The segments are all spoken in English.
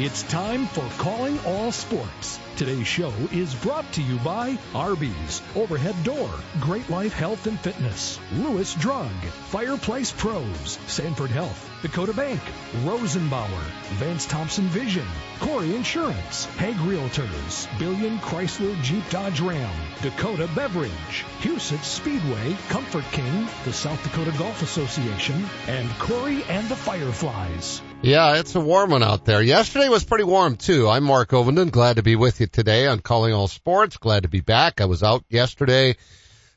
It's time for Calling All Sports. Today's show is brought to you by Arby's, Overhead Door, Great Life Health and Fitness, Lewis Drug, Fireplace Pros, Sanford Health, Dakota Bank, Rosenbauer, Vance Thompson Vision, Corey Insurance, Hague Realtors, Billion Chrysler Jeep Dodge Ram, Dakota Beverage, Huset Speedway, Comfort King, the South Dakota Golf Association, and Corey and the Fireflies. Yeah, it's a warm one out there. Yesterday was pretty warm too. I'm Mark Ovenden. Glad to be with you today on Calling All Sports. Glad to be back. I was out yesterday.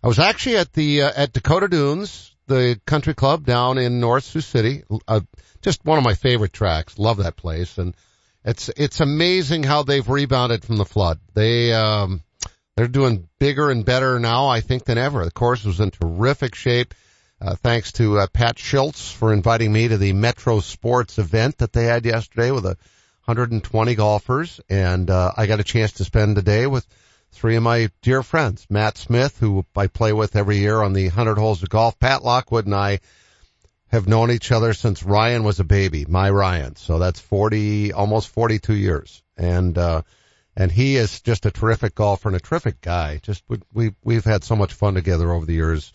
I was actually at the, uh, at Dakota Dunes, the country club down in North Sioux City. Uh, just one of my favorite tracks. Love that place. And it's, it's amazing how they've rebounded from the flood. They, um, they're doing bigger and better now, I think, than ever. The course was in terrific shape. Uh, thanks to uh, Pat Schultz for inviting me to the Metro Sports event that they had yesterday with a 120 golfers, and uh, I got a chance to spend the day with three of my dear friends, Matt Smith, who I play with every year on the 100 holes of golf. Pat Lockwood and I have known each other since Ryan was a baby, my Ryan. So that's 40, almost 42 years, and uh, and he is just a terrific golfer and a terrific guy. Just we, we we've had so much fun together over the years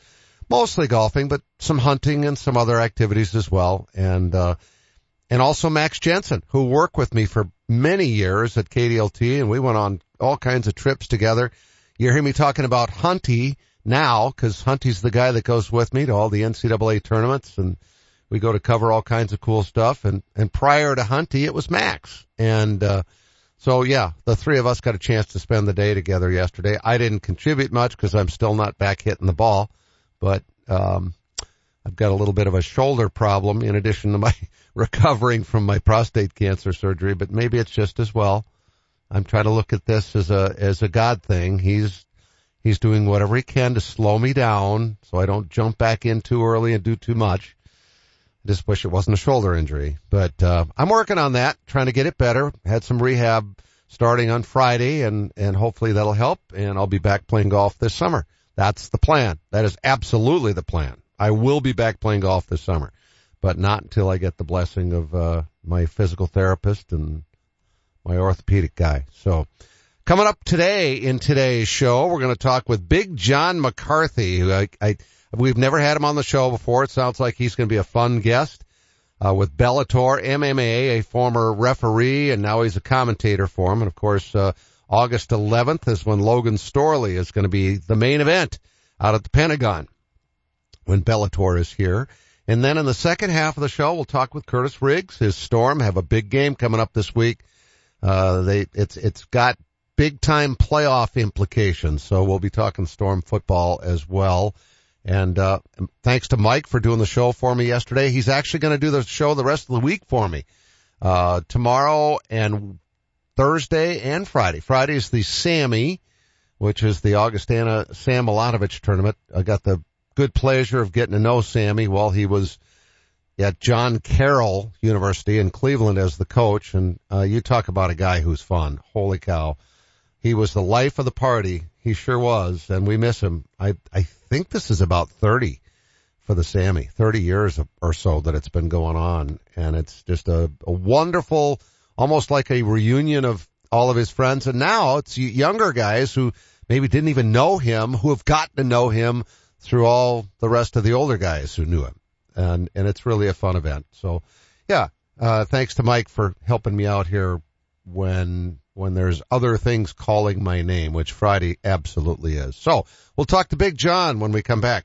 mostly golfing, but some hunting and some other activities as well. And, uh, and also Max Jensen, who worked with me for many years at KDLT and we went on all kinds of trips together. You hear me talking about Hunty now because Hunty's the guy that goes with me to all the NCAA tournaments and we go to cover all kinds of cool stuff. And, and prior to Hunty, it was Max. And, uh, so yeah, the three of us got a chance to spend the day together yesterday. I didn't contribute much because I'm still not back hitting the ball but um, I've got a little bit of a shoulder problem in addition to my recovering from my prostate cancer surgery, but maybe it's just as well. I'm trying to look at this as a as a God thing. He's he's doing whatever he can to slow me down so I don't jump back in too early and do too much. I just wish it wasn't a shoulder injury, but uh, I'm working on that, trying to get it better. Had some rehab starting on Friday, and and hopefully that'll help. And I'll be back playing golf this summer. That's the plan. That is absolutely the plan. I will be back playing golf this summer, but not until I get the blessing of uh, my physical therapist and my orthopedic guy. So, coming up today in today's show, we're going to talk with Big John McCarthy. Who I, I we've never had him on the show before. It sounds like he's going to be a fun guest. Uh, with Bellator MMA, a former referee, and now he's a commentator for him. And of course, uh, August 11th is when Logan Storley is going to be the main event out at the Pentagon when Bellator is here. And then in the second half of the show, we'll talk with Kurtiss Riggs. His Storm have a big game coming up this week. Uh, they, it's, it's got big time playoff implications. So we'll be talking Storm football as well. And, uh, thanks to Mike for doing the show for me yesterday. He's actually going to do the show the rest of the week for me. Uh, tomorrow and Thursday and Friday. Friday is the Sammy, which is the Augustana Sam Milanovich tournament. I got the good pleasure of getting to know Sammy while he was at John Carroll University in Cleveland as the coach. And uh, you talk about a guy who's fun. Holy cow. He was the life of the party. He sure was. And we miss him. I, I think this is about 30 for the Sammy, 30 years or so that it's been going on. And it's just a, a wonderful, almost like a reunion of all of his friends. And now it's younger guys who maybe didn't even know him who have gotten to know him through all the rest of the older guys who knew him. And, and it's really a fun event. So yeah, uh, thanks to Mike for helping me out here when, when there's other things calling my name, which Friday absolutely is. So we'll talk to Big John when we come back.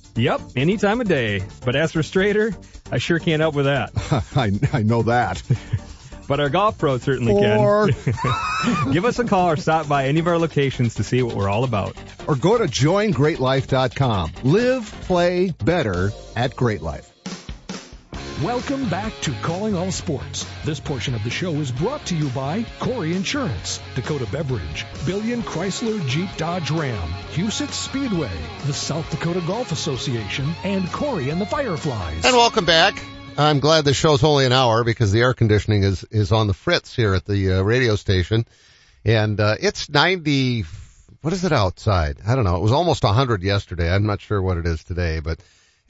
Yep, any time of day. But as for straighter, I sure can't help with that. I, I know that. But our golf pro certainly Or, can. Give us a call or stop by any of our locations to see what we're all about. or go to joingreatlife.com. Live, play better at Great Life. Welcome back to Calling All Sports. This portion of the show is brought to you by Corey Insurance, Dakota Beverage, Billion Chrysler Jeep Dodge Ram, Huset Speedway, the South Dakota Golf Association, and Corey and the Fireflies. And welcome back. I'm glad the show's only an hour because the air conditioning is, is on the fritz here at the uh, radio station. And, uh, it's 90, what is it outside? I don't know. It was almost 100 yesterday. I'm not sure what it is today, but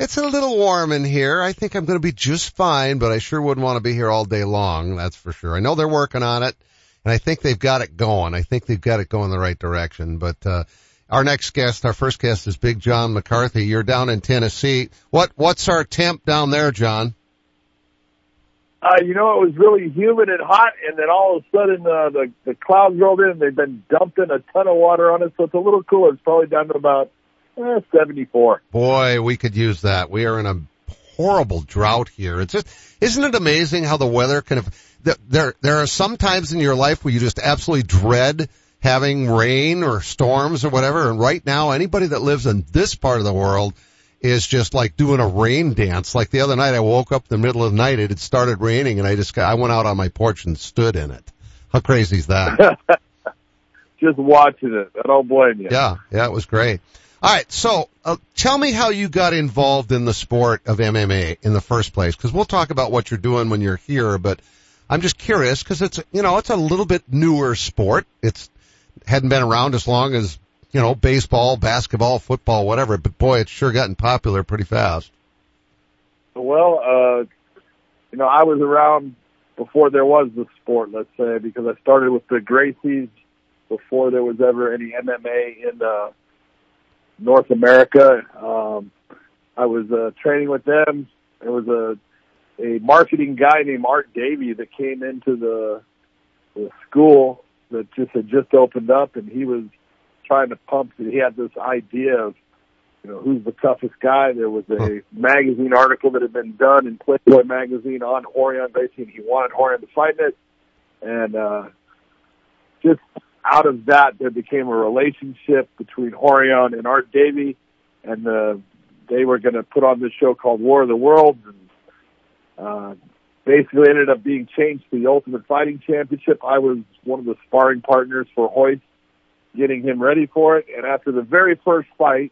it's a little warm in here. I think I'm going to be just fine, but I sure wouldn't want to be here all day long. That's for sure. I know they're working on it and I think they've got it going. I think they've got it going the right direction, but, uh, our next guest, our first guest is Big John McCarthy. You're down in Tennessee. What, what's our temp down there, John? Uh, you know, it was really humid and hot, and then all of a sudden uh, the the clouds rolled in. And they've been dumping a ton of water on it, so it's a little cooler. It's probably down to about eh, 74. Boy, we could use that. We are in a horrible drought here. It's just, isn't it amazing how the weather kind of, th- there, there are some times in your life where you just absolutely dread having rain or storms or whatever. And right now, anybody that lives in this part of the world is just like doing a rain dance. Like the other night, I woke up in the middle of the night. It had started raining and I just got, I went out on my porch and stood in it. How crazy is that? Just watching it. I don't blame you. Yeah, yeah, it was great. All right, so uh, tell me how you got involved in the sport of MMA in the first place, because we'll talk about what you're doing when you're here. But I'm just curious because it's you know it's a little bit newer sport. It's hadn't been around as long as you know baseball, basketball, football, whatever. But boy, it's sure gotten popular pretty fast. Well, uh, you know, I was around before there was the sport, let's say, because I started with the Gracies before there was ever any MMA in uh, North America. Um, I was uh, training with them. There was a a marketing guy named Art Davie that came into the the school that just had just opened up, and he was trying to pump. He had this idea of you know, who's the toughest guy. There was a magazine article that had been done in Playboy magazine on Rorion basically he wanted Rorion to fight it. And, uh, just out of that, there became a relationship between Rorion and Art Davie and, uh, they were going to put on this show called War of the Worlds and, uh, basically ended up being changed to the Ultimate Fighting Championship. I was one of the sparring partners for Royce, getting him ready for it. And after the very first fight,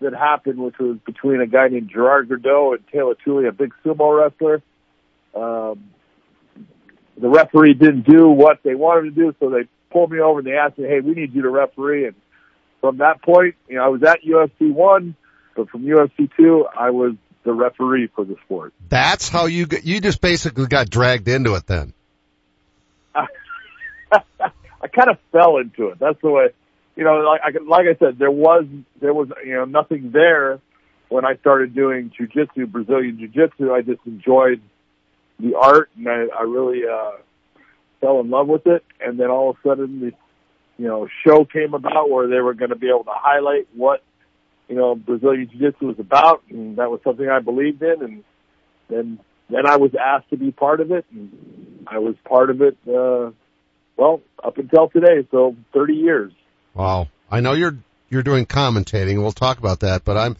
that happened, which was between a guy named Gerard Gordeau and Teila Tuli, a big sumo wrestler. Um, the referee didn't do what they wanted to do, so they pulled me over and they asked me, "Hey, we need you to referee." And from that point, you know, I was at UFC one, but from UFC two, I was the referee for the sport. That's how you got, you just basically got dragged into it then. I kind of fell into it. That's the way, you know, like I, like I said, there was, there was, you know, nothing there when I started doing jujitsu, Brazilian jiu-jitsu. I just enjoyed the art, and I, I really uh, fell in love with it. And then all of a sudden, the you know show came about where they were going to be able to highlight what you know Brazilian Jiu Jitsu was about, and that was something I believed in. And then then I was asked to be part of it, and I was part of it. Uh, well, up until today, so 30 years. Wow. I know you're you're doing commentating. We'll talk about that, but I'm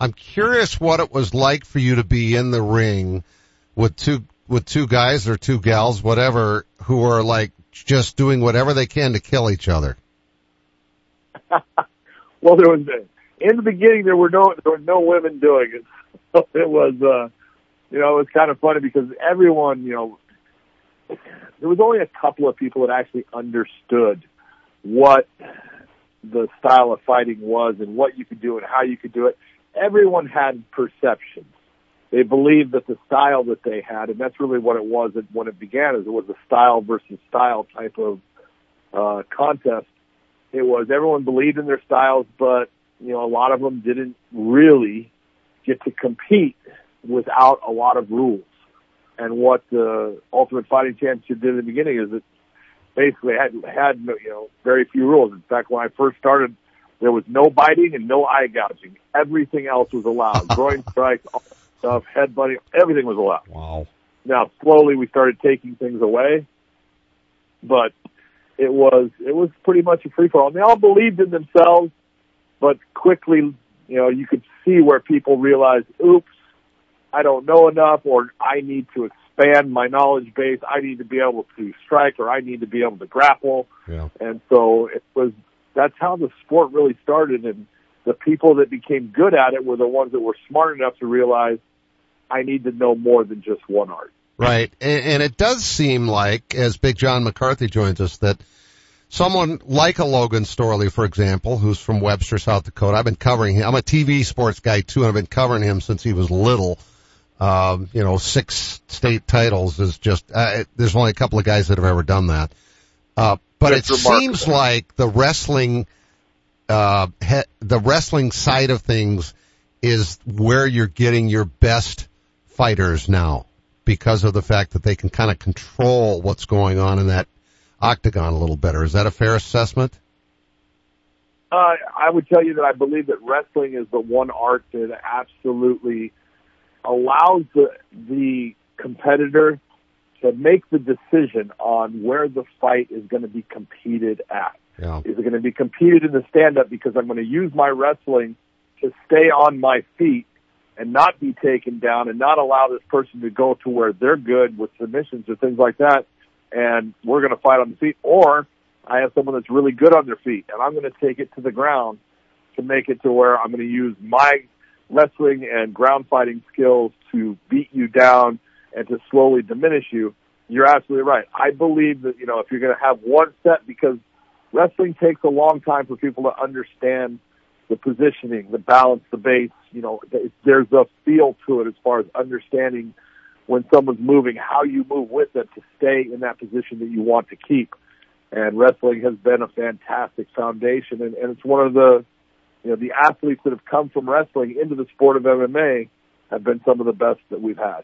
I'm curious what it was like for you to be in the ring with two with two guys or two gals, whatever, who are like just doing whatever they can to kill each other. well, there was in the beginning there were no there were no women doing it. So it was uh you know, it was kind of funny because everyone, you know, there was only a couple of people that actually understood what the style of fighting was and what you could do and how you could do it. Everyone had perceptions. They believed that the style that they had, and that's really what it was when it began, is it was a style versus style type of uh, contest. It was everyone believed in their styles, but you know a lot of them didn't really get to compete without a lot of rules. And what the Ultimate Fighting Championship did in the beginning is it basically had had you know very few rules. In fact, when I first started, there was no biting and no eye gouging. Everything else was allowed. Groin strikes, all stuff, headbutting, everything was allowed. Wow. Now slowly we started taking things away, but it was it was pretty much a free for all. They all believed in themselves, but quickly, you know, you could see where people realized, oops, I don't know enough or I need to expand my knowledge base. I need to be able to strike or I need to be able to grapple. Yeah. And so it was, that's how the sport really started. And the people that became good at it were the ones that were smart enough to realize I need to know more than just one art. Right. And, and it does seem like, as Big John McCarthy joins us, that someone like a Logan Storley, for example, who's from Webster, South Dakota, I've been covering him. I'm a TV sports guy too, and I've been covering him since he was little um, you know, six state titles is just, uh, there's only a couple of guys that have ever done that. Uh, but That's it remarkable. seems like the wrestling, uh, he, the wrestling side of things is where you're getting your best fighters now because of the fact that they can kind of control what's going on in that octagon a little better. Is that a fair assessment? Uh, I would tell you that I believe that wrestling is the one art that absolutely allows the, the competitor to make the decision on where the fight is going to be competed at. Yeah. Is it going to be competed in the stand up because I'm going to use my wrestling to stay on my feet and not be taken down and not allow this person to go to where they're good with submissions or things like that. And we're going to fight on the feet. Or I have someone that's really good on their feet and I'm going to take it to the ground to make it to where I'm going to use my wrestling and ground fighting skills to beat you down and to slowly diminish you, you're absolutely right. I believe that, you know, if you're going to have one set, because wrestling takes a long time for people to understand the positioning, the balance, the base, you know, there's a feel to it as far as understanding when someone's moving, how you move with them to stay in that position that you want to keep. And wrestling has been a fantastic foundation and, and it's one of the, you know, the athletes that have come from wrestling into the sport of MMA have been some of the best that we've had.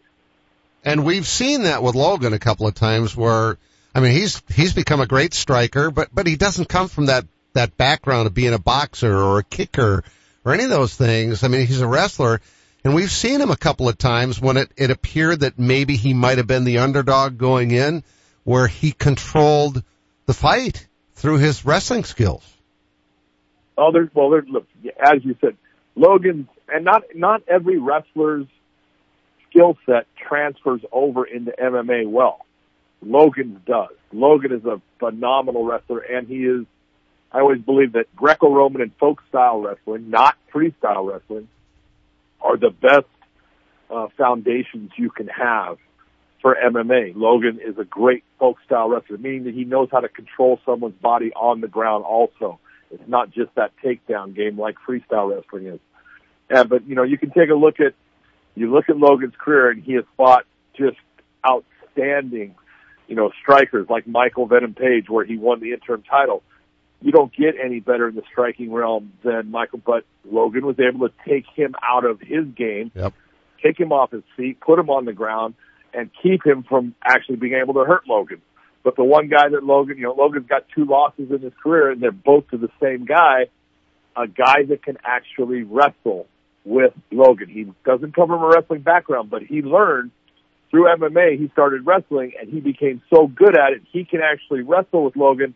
And we've seen that with Logan a couple of times where, I mean, he's, he's become a great striker, but, but he doesn't come from that, that background of being a boxer or a kicker or any of those things. I mean, he's a wrestler and we've seen him a couple of times when it, it appeared that maybe he might have been the underdog going in where he controlled the fight through his wrestling skills. Oh, there's well, there's look as you said, Logan, and not not every wrestler's skill set transfers over into MMA well. Logan does. Logan is a phenomenal wrestler, and he is. I always believe that Greco-Roman and folk style wrestling, not freestyle wrestling, are the best uh, foundations you can have for MMA. Logan is a great folk style wrestler, meaning that he knows how to control someone's body on the ground also. It's not just that takedown game like freestyle wrestling is. Yeah, but you know, you can take a look at you look at Logan's career and he has fought just outstanding, you know, strikers like Michael Venom Page where he won the interim title. You don't get any better in the striking realm than Michael, but Logan was able to take him out of his game, yep. take him off his feet, put him on the ground, and keep him from actually being able to hurt Logan. But the one guy that Logan, you know, Logan's got two losses in his career and they're both to the same guy, a guy that can actually wrestle with Logan. He doesn't come from a wrestling background, but he learned through MMA, he started wrestling and he became so good at it, he can actually wrestle with Logan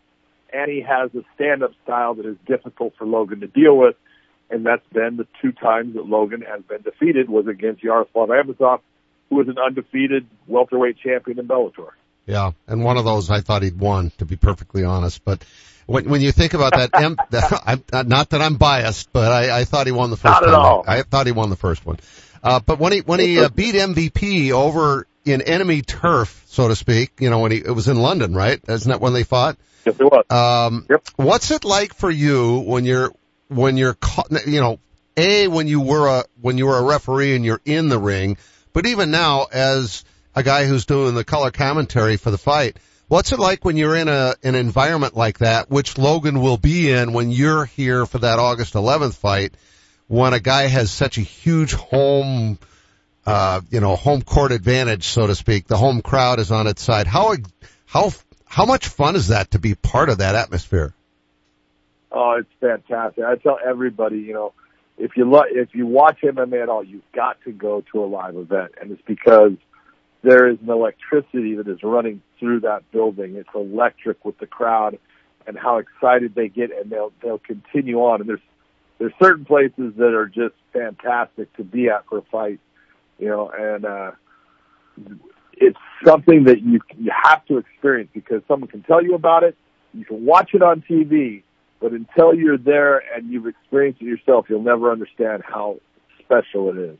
and he has a stand-up style that is difficult for Logan to deal with. And that's been the two times that Logan has been defeated was against Yaroslav Amosov, who was an undefeated welterweight champion in Bellator. Yeah, and one of those I thought he'd won, to be perfectly honest. But when when you think about that, M, that I'm, not that I'm biased, but I, I thought he won the first. Not at one. all. I thought he won the first one. Uh, but when he when he uh, beat MVP over in enemy turf, so to speak, you know, when he it was in London, right? Isn't that when they fought? Yes, it was. Um, Yep. What's it like for you when you're when you're caught, you know, a when you were a when you were a referee and you're in the ring, but even now as a guy who's doing the color commentary for the fight, what's it like when you're in a an environment like that, which Logan will be in when you're here for that August 11th fight, when a guy has such a huge home, uh, you know, home court advantage, so to speak. The home crowd is on its side. How how how much fun is that to be part of that atmosphere? Oh, it's fantastic. I tell everybody, you know, if you lo- if you watch MMA at all, you've got to go to a live event, and it's because there is an electricity that is running through that building. It's electric with the crowd and how excited they get, and they'll they'll continue on. And there's there's certain places that are just fantastic to be at for a fight, you know, and uh, it's something that you you have to experience because someone can tell you about it, you can watch it on TV, but until you're there and you've experienced it yourself, you'll never understand how special it is.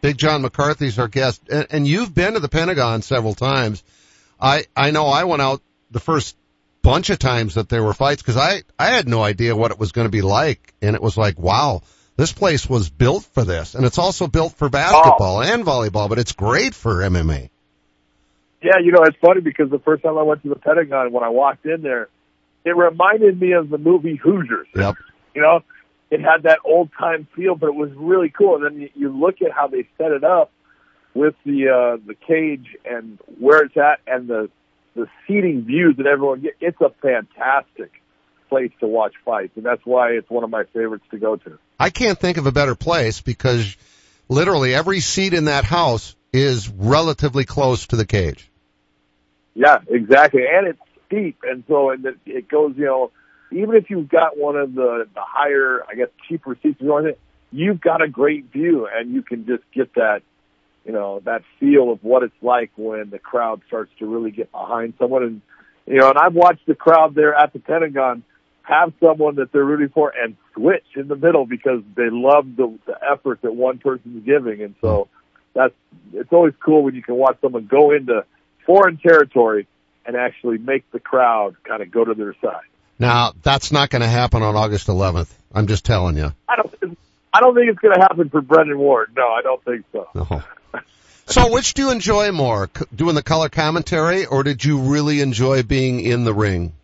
Big John McCarthy's our guest, and, and you've been to the Pentagon several times. I I know I went out the first bunch of times that there were fights because I I had no idea what it was going to be like, and it was like wow, this place was built for this, and it's also built for oh. basketball and volleyball, but it's great for MMA. Yeah, you know, it's funny because the first time I went to the Pentagon, when I walked in there, it reminded me of the movie Hoosiers. Yep. You know, it had that old time feel, but it was really cool. And then you, look at how they set it up with the uh, the cage and where it's at, and the the seating views that everyone get. It's a fantastic place to watch fights, and that's why it's one of my favorites to go to. I can't think of a better place because literally every seat in that house is relatively close to the cage. Yeah, exactly. And it's steep, and so it, it goes. You know, even if you've got one of the the higher, I guess, cheaper seats you've got a great view, and you can just get that, you know, that feel of what it's like when the crowd starts to really get behind someone. And you know, and I've watched the crowd there at the Pentagon have someone that they're rooting for and switch in the middle because they love the, the effort that one person's giving, and so that's it's always cool when you can watch someone go into foreign territory and actually make the crowd kind of go to their side. Now that's not going to happen on August 11th. I'm just telling you. I don't. I don't think it's going to happen for Brennan Ward. No, I don't think so. No. So, which do you enjoy more, c- doing the color commentary, or did you really enjoy being in the ring?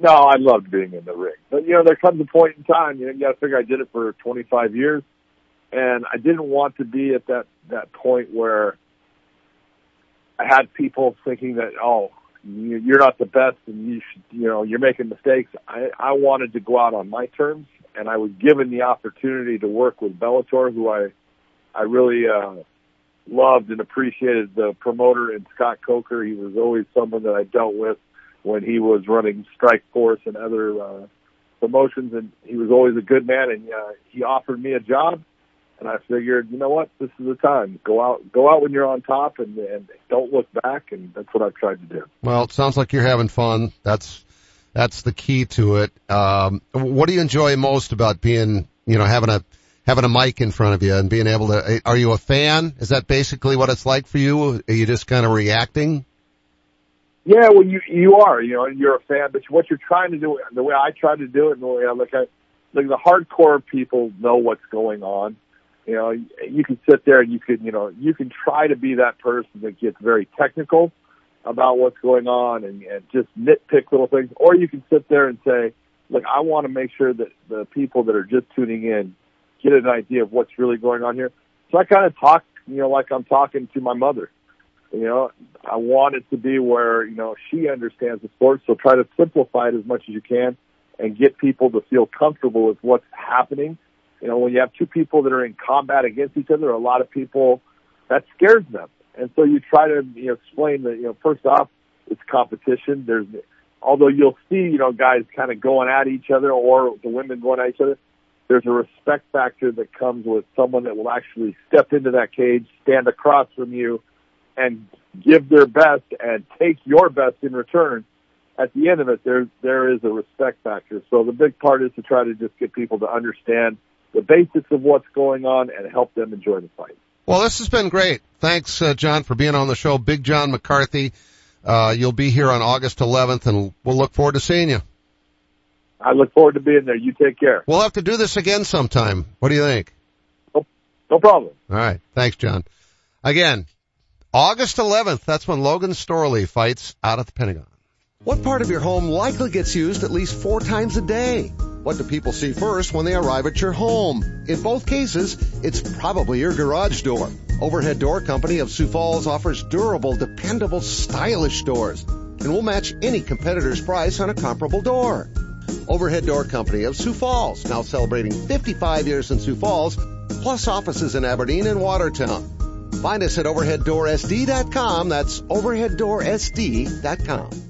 No, I loved being in the ring, but you know, there comes a point in time. You know, you got to figure I did it for 25 years, and I didn't want to be at that that point where had people thinking that oh, you, you're not the best, and you should, you know, you're making mistakes. I I wanted to go out on my terms, and I was given the opportunity to work with Bellator, who I I really uh, loved and appreciated the promoter and Scott Coker. He was always someone that I dealt with when he was running Strikeforce and other uh, promotions, and he was always a good man. And uh, he offered me a job, and I figured, you know what, this is the time. Go out, go out when you're on top, and, and don't look back. And that's what I've tried to do. Well, it sounds like you're having fun. That's that's the key to it. Um, what do you enjoy most about being, you know, having a having a mic in front of you and being able to? Are you a fan? Is that basically what it's like for you? Are you just kind of reacting? Yeah, well, you you are, you know, you're a fan, but what you're trying to do, the way I try to do it, and the way I look at, like the hardcore people know what's going on. You know, you can sit there and you can, you know, you can try to be that person that gets very technical about what's going on and, and just nitpick little things, or you can sit there and say, look, I want to make sure that the people that are just tuning in get an idea of what's really going on here. So I kind of talk, you know, like I'm talking to my mother You know, I want it to be where, you know, she understands the sport, so try to simplify it as much as you can and get people to feel comfortable with what's happening. You know, when you have two people that are in combat against each other, a lot of people, that scares them. And so you try to, you know, explain that, you know, first off, it's competition. There's, although you'll see, you know, guys kind of going at each other or the women going at each other, there's a respect factor that comes with someone that will actually step into that cage, stand across from you, and give their best and take your best in return. At the end of it, there there is a respect factor. So the big part is to try to just get people to understand the basics of what's going on and help them enjoy the fight. Well, this has been great. Thanks, uh, John, for being on the show. Big John McCarthy. Uh, you'll be here on August 11th, and we'll look forward to seeing you. I look forward to being there. You take care. We'll have to do this again sometime. What do you think? No, no problem. All right. Thanks, John. Again, August 11th, that's when Logan Storley fights out at the Pentagon. What part of your home likely gets used at least four times a day? What do people see first when they arrive at your home? In both cases, it's probably your garage door. Overhead Door Company of Sioux Falls offers durable, dependable, stylish doors and will match any competitor's price on a comparable door. Overhead Door Company of Sioux Falls, now celebrating 55 years in Sioux Falls, plus offices in Aberdeen and Watertown. Find us at overheaddoorsd.com. That's overheaddoorsd.com.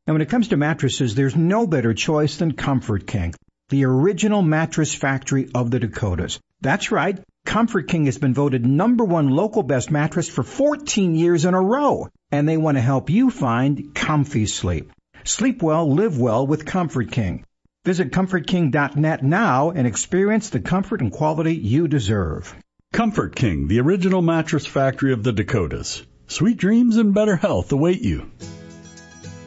And when it comes to mattresses, there's no better choice than Comfort King, the original mattress factory of the Dakotas. That's right. Comfort King has been voted number one local best mattress for 14 years in a row. And they want to help you find comfy sleep. Sleep well, live well with Comfort King. Visit ComfortKing.net now and experience the comfort and quality you deserve. Comfort King, the original mattress factory of the Dakotas. Sweet dreams and better health await you.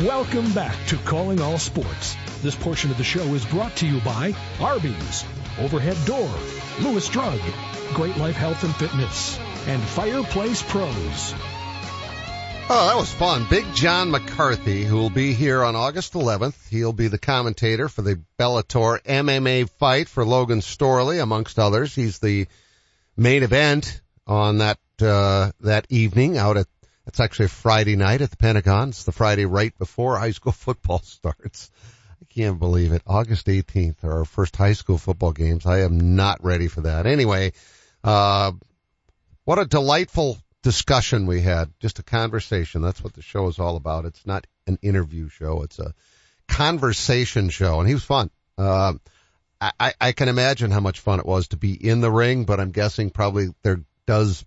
Welcome back to Calling All Sports. This portion of the show is brought to you by Arby's, Overhead Door, Lewis Drug, Great Life Health and Fitness, and Fireplace Pros. Oh, that was fun. Big John McCarthy, who will be here on August 11th. He'll be the commentator for the Bellator MMA fight for Logan Storley, amongst others. He's the main event on that uh, that evening out at it's actually Friday night at the Pentagon. It's the Friday right before high school football starts. I can't believe it. August 18th are our first high school football games. I am not ready for that. Anyway, uh, what a delightful discussion we had. Just a conversation. That's what the show is all about. It's not an interview show. It's a conversation show and he was fun. Uh, I, I can imagine how much fun it was to be in the ring, but I'm guessing probably there does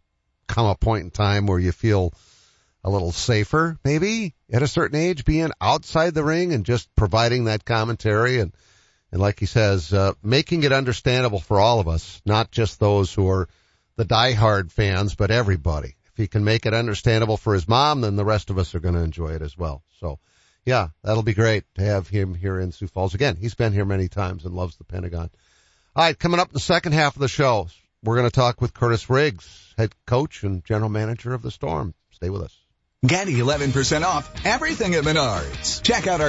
come a point in time where you feel a little safer, maybe at a certain age, being outside the ring and just providing that commentary and, and like he says, uh, making it understandable for all of us, not just those who are the diehard fans, but everybody. If he can make it understandable for his mom, then the rest of us are going to enjoy it as well. So, yeah, that'll be great to have him here in Sioux Falls again. He's been here many times and loves the Pentagon. All right, coming up in the second half of the show, we're going to talk with Kurtiss Riggs, head coach and general manager of the Storm. Stay with us. Get 11% off everything at Menards. Check out our